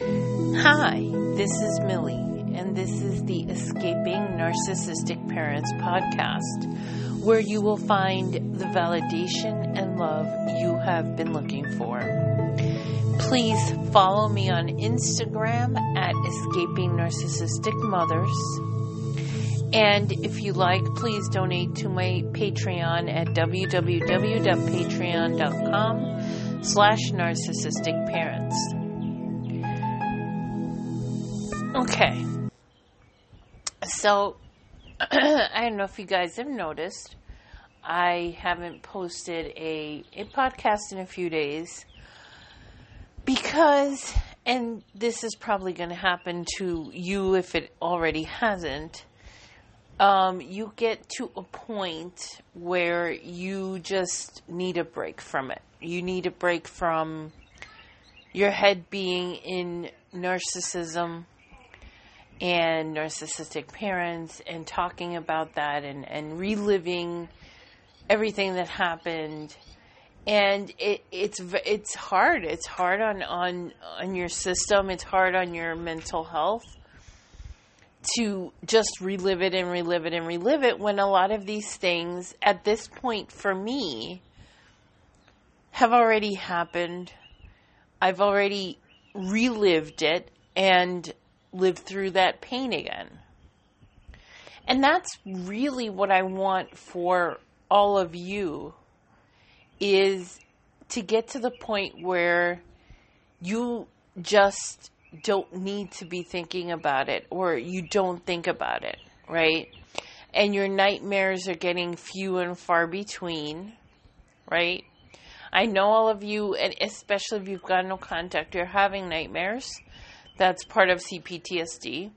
Hi, this is Millie, and this is the Escaping Narcissistic Parents podcast, where you will find the validation and love you have been looking for. Please follow me on Instagram at Escaping Narcissistic Mothers. And if you like, please donate to my Patreon at www.patreon.com slash narcissistic parents. Okay. So, I don't know if you guys have noticed, I haven't posted a, a podcast in a few days because, and this is probably going to happen to you if it already hasn't, um, you get to a point where you just need a break from it. You need a break from your head being in narcissism and narcissistic parents and talking about that and, and reliving everything that happened. And it, it's it's hard. It's hard on, on on your system. It's hard on your mental health to just relive it and relive it and relive it when a lot of these things at this point for me have already happened. I've already relived it and live through that pain again. And that's really what I want for all of you is to get to the point where you just don't need to be thinking about it or you don't think about it, right? And your nightmares are getting few and far between, right? I know all of you, and especially if you've got no contact, you're having nightmares that's part of CPTSD.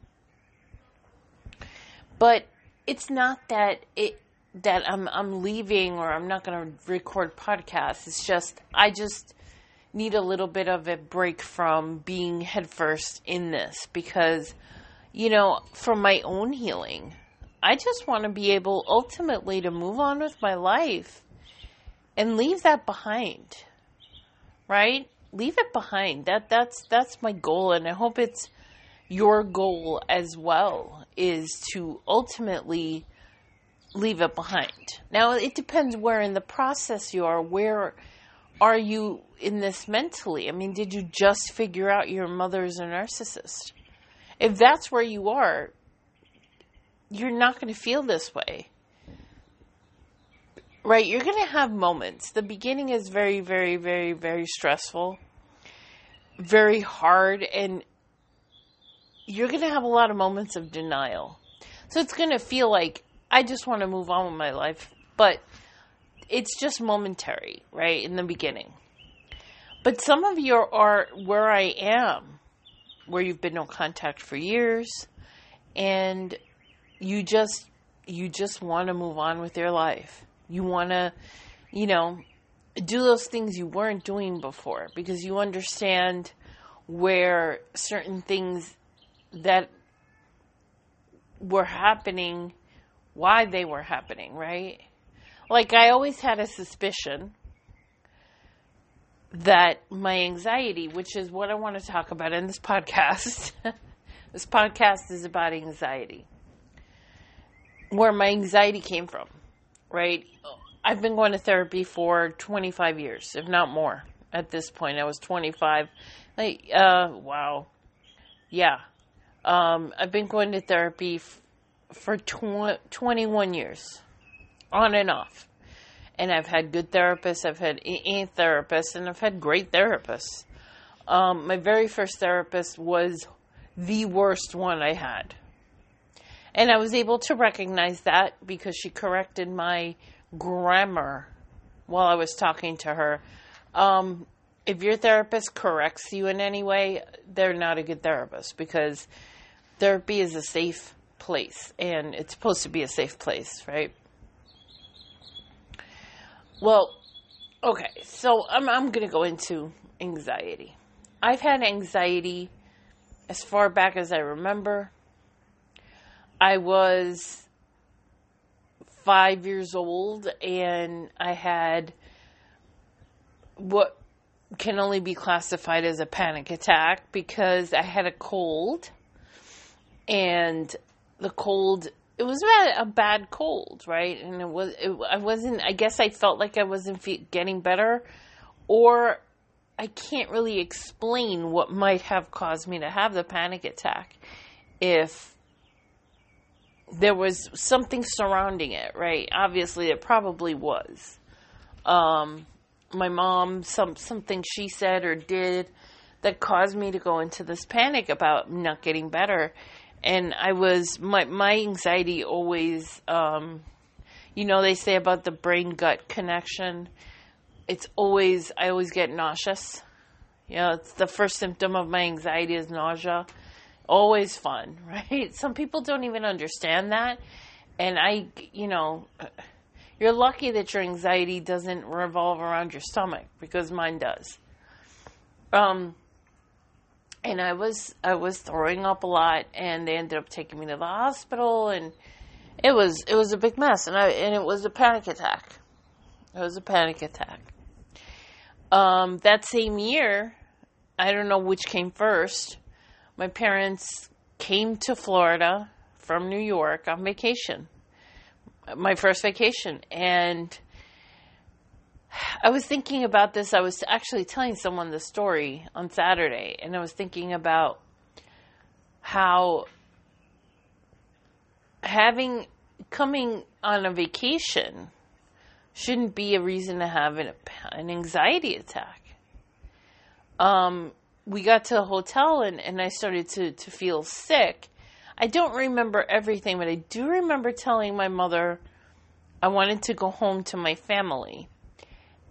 But it's not that it that I'm I'm leaving or I'm not going to record podcasts. It's just I just need a little bit of a break from being headfirst in this because you know, for my own healing, I just want to be able ultimately to move on with my life and leave that behind. Right? Leave it behind. That that's that's my goal and I hope it's your goal as well is to ultimately leave it behind. Now it depends where in the process you are. Where are you in this mentally? I mean, did you just figure out your mother is a narcissist? If that's where you are, you're not going to feel this way. Right? You're going to have moments. The beginning is very, very, very, very stressful very hard and you're going to have a lot of moments of denial. So it's going to feel like I just want to move on with my life, but it's just momentary, right? In the beginning. But some of you are where I am, where you've been no contact for years and you just you just want to move on with your life. You want to, you know, do those things you weren't doing before because you understand where certain things that were happening, why they were happening, right? Like, I always had a suspicion that my anxiety, which is what I want to talk about in this podcast, this podcast is about anxiety, where my anxiety came from, right? I've been going to therapy for 25 years, if not more, at this point. I was 25. Like, uh, wow. Yeah. Um, I've been going to therapy f- for tw- 21 years, on and off. And I've had good therapists, I've had a therapists, and I've had great therapists. Um, my very first therapist was the worst one I had. And I was able to recognize that because she corrected my grammar while I was talking to her. Um, if your therapist corrects you in any way, they're not a good therapist because therapy is a safe place and it's supposed to be a safe place, right? Well, okay, so I'm, I'm going to go into anxiety. I've had anxiety as far back as I remember. I was five years old and I had what can only be classified as a panic attack because I had a cold and the cold it was a bad cold, right? And it was it, I wasn't I guess I felt like I wasn't getting better or I can't really explain what might have caused me to have the panic attack if there was something surrounding it, right? Obviously, it probably was. Um, my mom, some something she said or did that caused me to go into this panic about not getting better, and I was my my anxiety always, um, you know, they say about the brain gut connection. It's always I always get nauseous. You know, it's the first symptom of my anxiety is nausea always fun, right? Some people don't even understand that. And I, you know, you're lucky that your anxiety doesn't revolve around your stomach because mine does. Um, and I was I was throwing up a lot, and they ended up taking me to the hospital, and it was it was a big mess, and I and it was a panic attack. It was a panic attack. Um, that same year, I don't know which came first my parents came to Florida from New York on vacation. My first vacation. And I was thinking about this. I was actually telling someone the story on Saturday, and I was thinking about how having coming on a vacation shouldn't be a reason to have an, an anxiety attack. Um, we got to a hotel and, and I started to, to feel sick. I don't remember everything, but I do remember telling my mother I wanted to go home to my family.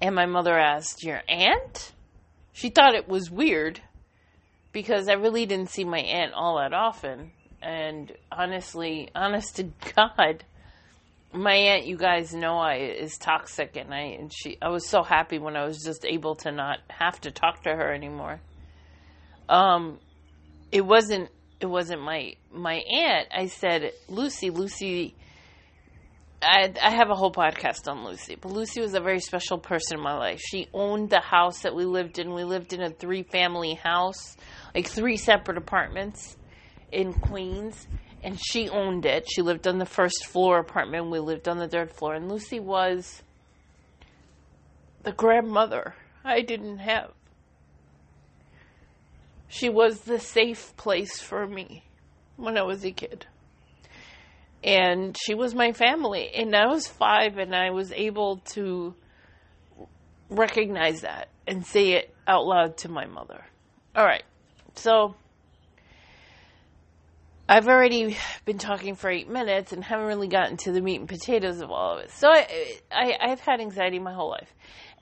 And my mother asked, Your aunt? She thought it was weird because I really didn't see my aunt all that often. And honestly, honest to God, my aunt, you guys know, I is toxic, and I and she. I was so happy when I was just able to not have to talk to her anymore um, it wasn't it wasn't my my aunt. I said Lucy, Lucy. I I have a whole podcast on Lucy, but Lucy was a very special person in my life. She owned the house that we lived in. We lived in a three family house, like three separate apartments in Queens, and she owned it. She lived on the first floor apartment. We lived on the third floor, and Lucy was the grandmother I didn't have. She was the safe place for me when I was a kid. And she was my family. And I was five, and I was able to recognize that and say it out loud to my mother. All right. So I've already been talking for eight minutes and haven't really gotten to the meat and potatoes of all of it. So I, I, I've had anxiety my whole life.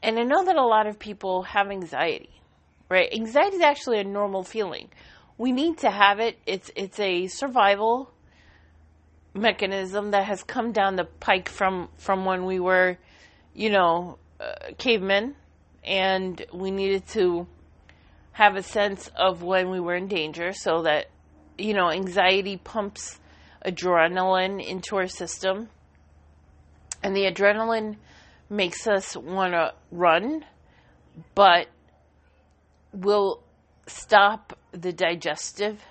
And I know that a lot of people have anxiety right? Anxiety is actually a normal feeling. We need to have it. It's it's a survival mechanism that has come down the pike from from when we were, you know, uh, cavemen, and we needed to have a sense of when we were in danger, so that you know, anxiety pumps adrenaline into our system, and the adrenaline makes us want to run, but will stop the digestive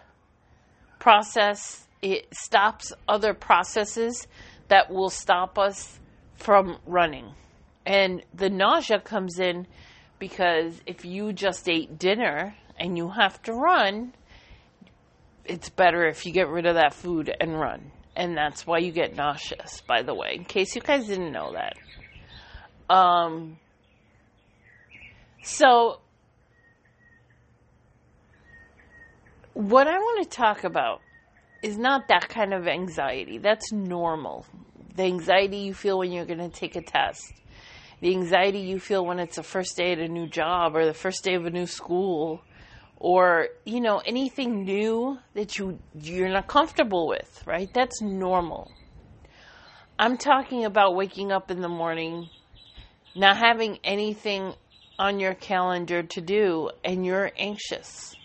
process. It stops other processes that will stop us from running. And the nausea comes in because if you just ate dinner and you have to run, it's better if you get rid of that food and run. And that's why you get nauseous, by the way, in case you guys didn't know that. Um, so What I want to talk about is not that kind of anxiety. That's normal. The anxiety you feel when you're going to take a test, the anxiety you feel when it's the first day at a new job or the first day of a new school or you know anything new that you you're not comfortable with, right? That's normal. I'm talking about waking up in the morning not having anything on your calendar to do and you're anxious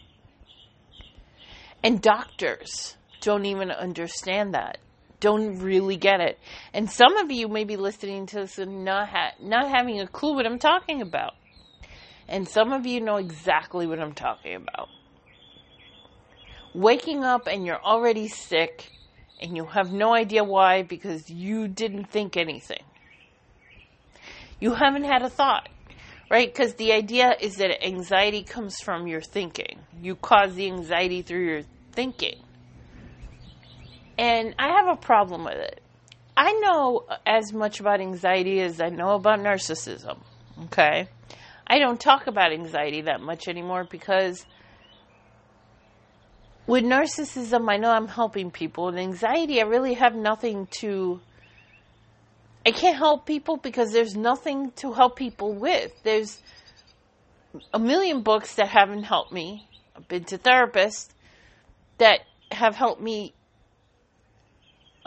and doctors don't even understand that, don't really get it. And some of you may be listening to this and not, ha- not having a clue what I'm talking about. And some of you know exactly what I'm talking about. Waking up and you're already sick and you have no idea why because you didn't think anything. You haven't had a thought, right? Because the idea is that anxiety comes from your thinking. You cause the anxiety through your thinking. And I have a problem with it. I know as much about anxiety as I know about narcissism. Okay. I don't talk about anxiety that much anymore because with narcissism, I know I'm helping people. With anxiety, I really have nothing to. I can't help people because there's nothing to help people with. There's a million books that haven't helped me. I've been to therapists that have helped me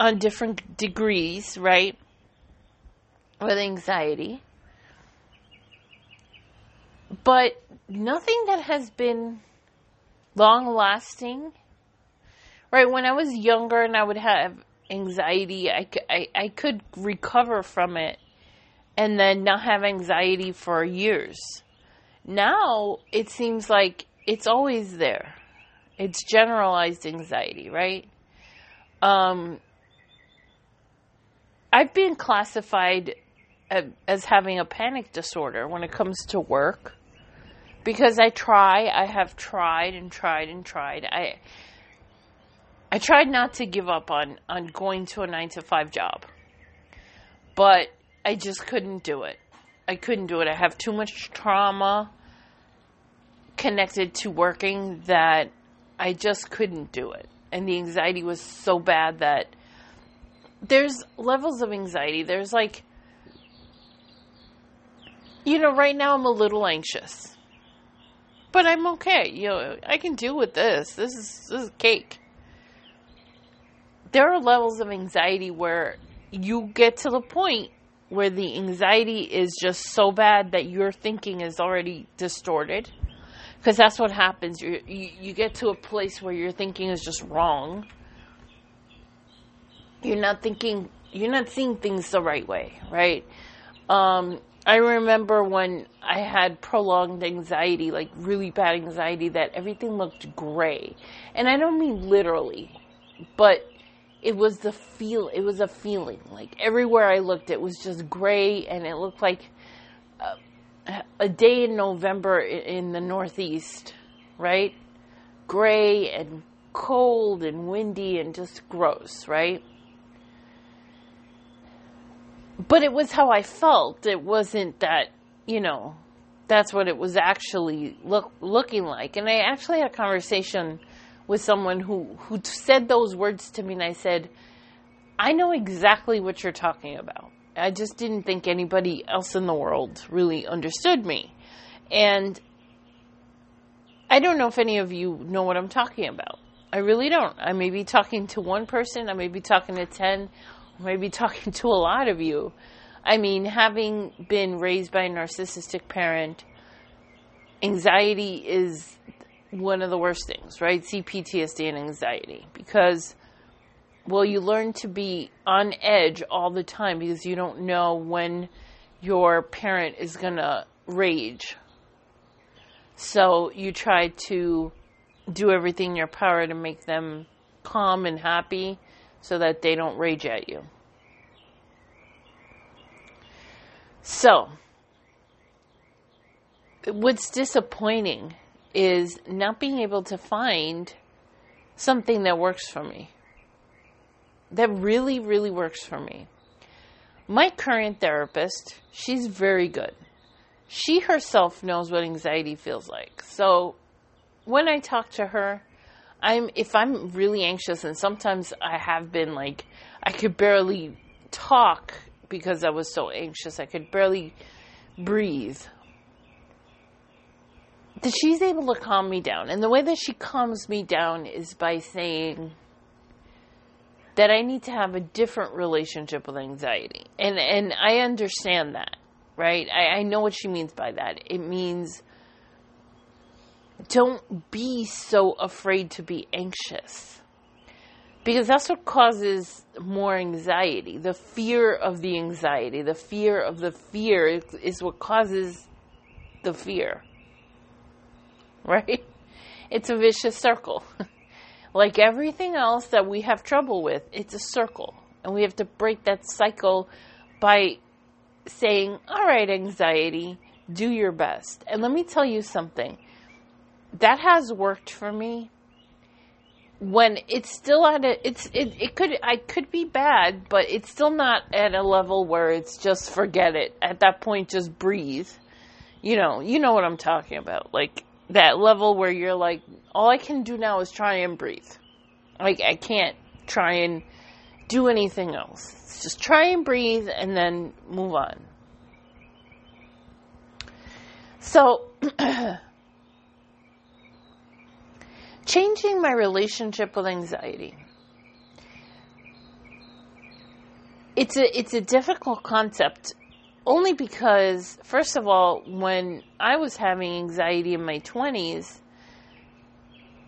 on different degrees, right? With anxiety. But nothing that has been long lasting. Right, when I was younger and I would have anxiety, I, I, I could recover from it and then not have anxiety for years. Now it seems like it's always there. It's generalized anxiety, right? Um, I've been classified as having a panic disorder when it comes to work because I try, I have tried and tried and tried. I I tried not to give up on on going to a 9 to 5 job. But I just couldn't do it. I couldn't do it. I have too much trauma connected to working that I just couldn't do it. And the anxiety was so bad that there's levels of anxiety. There's like you know, right now I'm a little anxious but I'm okay. You know, I can deal with this. This is this is cake. There are levels of anxiety where you get to the point where the anxiety is just so bad that your thinking is already distorted. Because that's what happens. You, you you get to a place where your thinking is just wrong. You're not thinking. You're not seeing things the right way, right? Um, I remember when I had prolonged anxiety, like really bad anxiety, that everything looked gray. And I don't mean literally, but it was the feel, it was a feeling. Like everywhere I looked, it was just gray and it looked like a, a day in November in the Northeast, right? Gray and cold and windy and just gross, right? but it was how I felt. It wasn't that, you know, that's what it was actually look looking like. And I actually had a conversation with someone who who said those words to me and I said, "I know exactly what you're talking about. I just didn't think anybody else in the world really understood me." And I don't know if any of you know what I'm talking about. I really don't. I may be talking to one person, I may be talking to 10 I may be talking to a lot of you. I mean, having been raised by a narcissistic parent, anxiety is one of the worst things, right? CPTSD and anxiety. Because, well, you learn to be on edge all the time because you don't know when your parent is going to rage. So you try to do everything in your power to make them calm and happy so that they don't rage at you. So, what's disappointing is not being able to find something that works for me. That really, really works for me. My current therapist, she's very good. She herself knows what anxiety feels like. So, when I talk to her, I'm if I'm really anxious and sometimes I have been like I could barely talk because I was so anxious. I could barely breathe. That she's able to calm me down. And the way that she calms me down is by saying that I need to have a different relationship with anxiety. And and I understand that, right? I, I know what she means by that. It means don't be so afraid to be anxious. Because that's what causes more anxiety. The fear of the anxiety, the fear of the fear is what causes the fear. right? It's a vicious circle. like everything else that we have trouble with, it's a circle. And we have to break that cycle by saying, all right, anxiety, do your best. And let me tell you something that has worked for me when it's still at a it's it, it could I could be bad, but it's still not at a level where it's just forget it. At that point just breathe. You know, you know what I'm talking about. Like that level where you're like all I can do now is try and breathe. Like I can't try and do anything else. It's just try and breathe and then move on. So changing my relationship with anxiety. It's a it's a difficult concept only because first of all when I was having anxiety in my 20s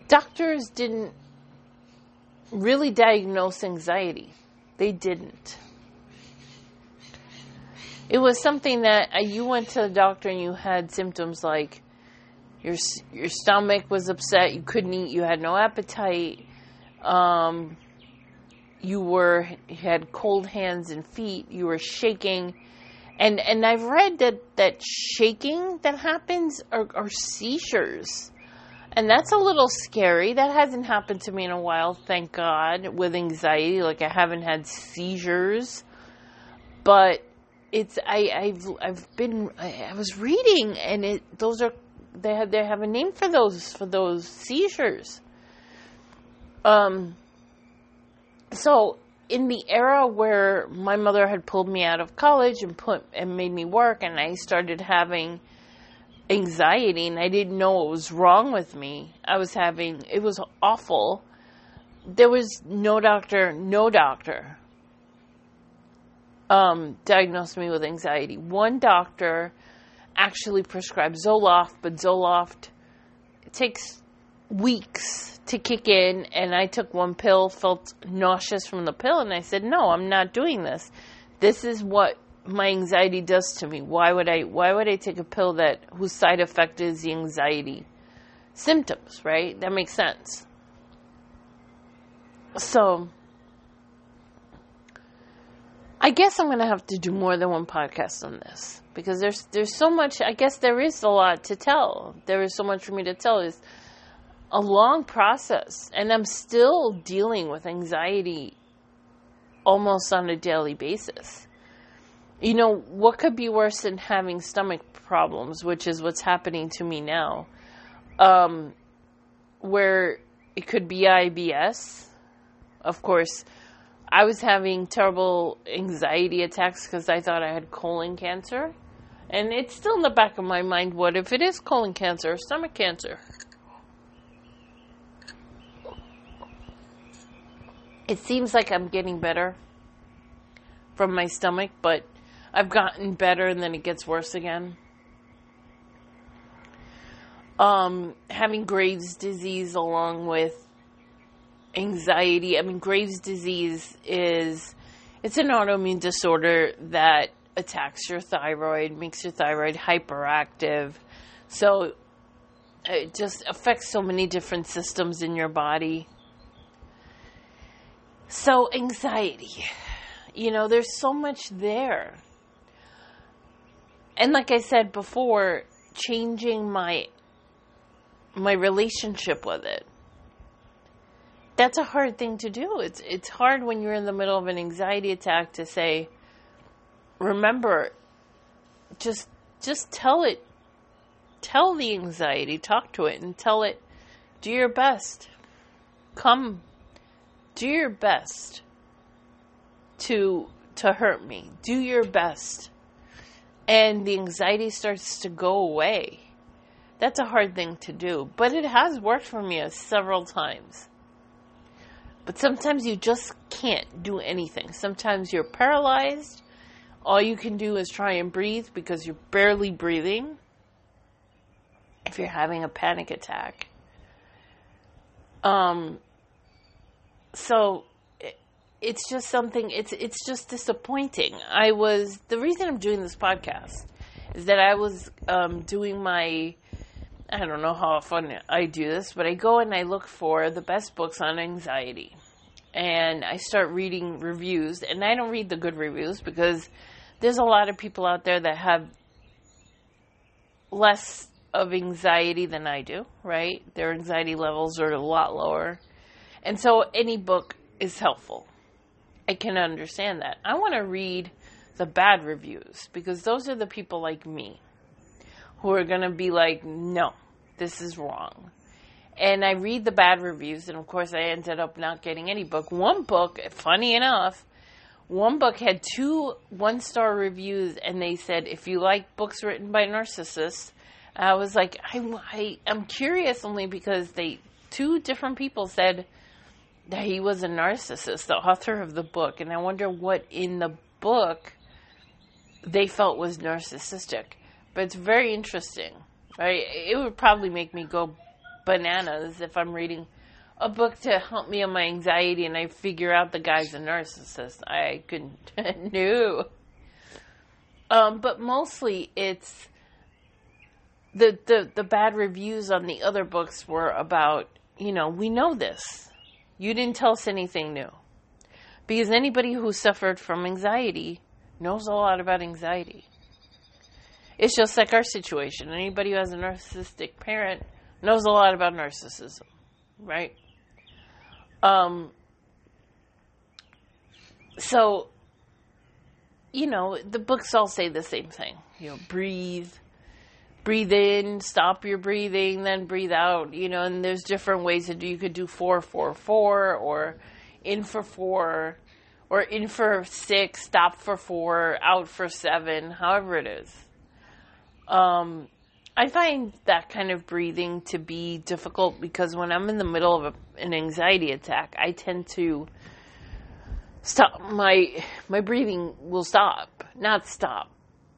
doctors didn't really diagnose anxiety. They didn't. It was something that uh, you went to the doctor and you had symptoms like your your stomach was upset, you couldn't eat, you had no appetite, um, you were you had cold hands and feet, you were shaking, and and I've read that that shaking that happens are, are seizures, and that's a little scary. That hasn't happened to me in a while, thank God. With anxiety, like I haven't had seizures, but it's I I've I've been I, I was reading and it those are they have they have a name for those for those seizures. Um. So in the era where my mother had pulled me out of college and put and made me work, and I started having anxiety, and I didn't know what was wrong with me. I was having it was awful. There was no doctor, no doctor um, diagnosed me with anxiety. One doctor actually prescribed Zoloft, but Zoloft takes weeks to kick in and I took one pill, felt nauseous from the pill and I said, "No, I'm not doing this. This is what my anxiety does to me. Why would I why would I take a pill that whose side effect is the anxiety symptoms, right? That makes sense." So, I guess I'm going to have to do more than one podcast on this because there's there's so much. I guess there is a lot to tell. There is so much for me to tell. It's a long process, and I'm still dealing with anxiety almost on a daily basis. You know, what could be worse than having stomach problems, which is what's happening to me now, um, where it could be IBS. Of course, I was having terrible anxiety attacks because I thought I had colon cancer. And it's still in the back of my mind what if it is colon cancer or stomach cancer? It seems like I'm getting better from my stomach, but I've gotten better and then it gets worse again. Um, having Graves' disease along with anxiety. I mean, Graves' disease is it's an autoimmune disorder that attacks your thyroid, makes your thyroid hyperactive. So it just affects so many different systems in your body. So anxiety. You know, there's so much there. And like I said before, changing my my relationship with it that's a hard thing to do. It's it's hard when you're in the middle of an anxiety attack to say, remember, just just tell it, tell the anxiety, talk to it, and tell it, do your best, come, do your best to to hurt me. Do your best, and the anxiety starts to go away. That's a hard thing to do, but it has worked for me several times but sometimes you just can't do anything. Sometimes you're paralyzed. All you can do is try and breathe because you're barely breathing. If you're having a panic attack. Um, so it, it's just something, it's, it's just disappointing. I was, the reason I'm doing this podcast is that I was um, doing my, I don't know how often I do this, but I go and I look for the best books on anxiety. And I start reading reviews, and I don't read the good reviews because there's a lot of people out there that have less of anxiety than I do, right? Their anxiety levels are a lot lower. And so any book is helpful. I can understand that. I want to read the bad reviews because those are the people like me who are going to be like, no, this is wrong. And I read the bad reviews, and of course, I ended up not getting any book. One book, funny enough, one book had two one star reviews, and they said, if you like books written by narcissists, I was like, I, I, I'm curious only because they, two different people said that he was a narcissist, the author of the book, and I wonder what in the book they felt was narcissistic. But it's very interesting, right? It would probably make me go bananas if I'm reading a book to help me on my anxiety and I figure out the guy's a narcissist. I couldn't no. Um, but mostly it's the, the the bad reviews on the other books were about, you know, we know this. You didn't tell us anything new. Because anybody who suffered from anxiety knows a lot about anxiety. It's just like our situation. Anybody who has a narcissistic parent knows a lot about narcissism, right? Um, so, you know, the books all say the same thing. You know, breathe, breathe in, stop your breathing, then breathe out. You know, and there's different ways to do. You could do four, four, four, or in for four, or in for six, stop for four, out for seven, however it is. Um, I find that kind of breathing to be difficult because when I'm in the middle of a, an anxiety attack, I tend to stop my my breathing will stop, not stop.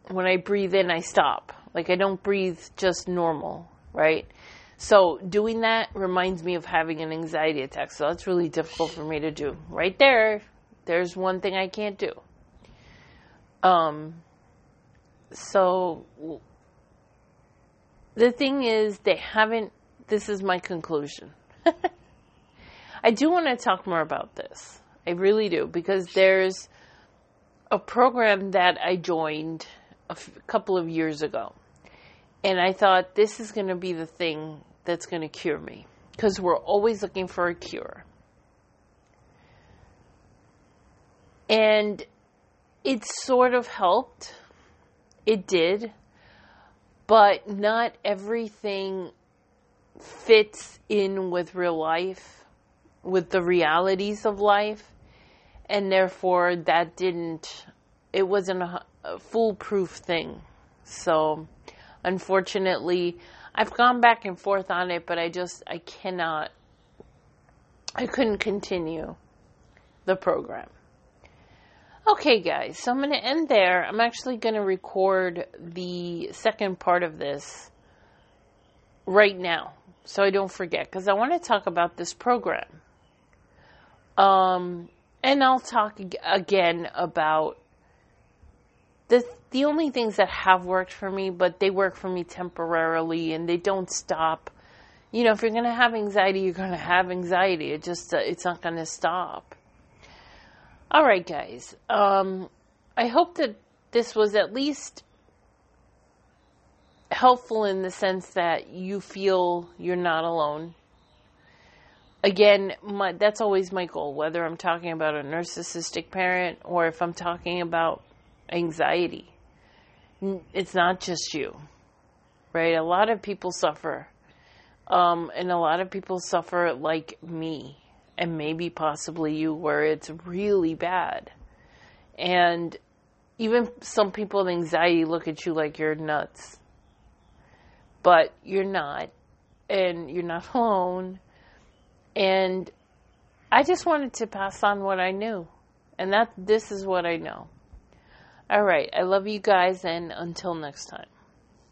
When I breathe in, I stop. Like I don't breathe just normal, right? So doing that reminds me of having an anxiety attack. So that's really difficult for me to do. Right there, there's one thing I can't do. Um so the thing is, they haven't. This is my conclusion. I do want to talk more about this. I really do because there's a program that I joined a f- couple of years ago. And I thought this is going to be the thing that's going to cure me because we're always looking for a cure. And it sort of helped. It did but not everything fits in with real life, with the realities of life, and therefore that didn't, it wasn't a, a foolproof thing. So, unfortunately, I've gone back and forth on it, but I just, I cannot, I couldn't continue the program. Okay, guys, so I'm going to end there. I'm actually going to record the second part of this right now so I don't forget because I want to talk about this program. Um, and I'll talk again about the the only things that have worked for me, but they work for me temporarily and they don't stop. You know, if you're going to have anxiety, you're going to have anxiety. It just uh, it's not going to stop. All right, guys. Um, I hope that this was at least helpful in the sense that you feel you're not alone. Again, my, that's always my goal, whether I'm talking about a narcissistic parent or if I'm talking about anxiety. It's not just you, right? A lot of people suffer. Um, and a lot of people suffer like me and maybe possibly you where it's really bad. And even some people with anxiety look at you like you're nuts. But you're not. And you're not alone. And I just wanted to pass on what I knew. And that this is what I know. All right. I love you guys and until next time.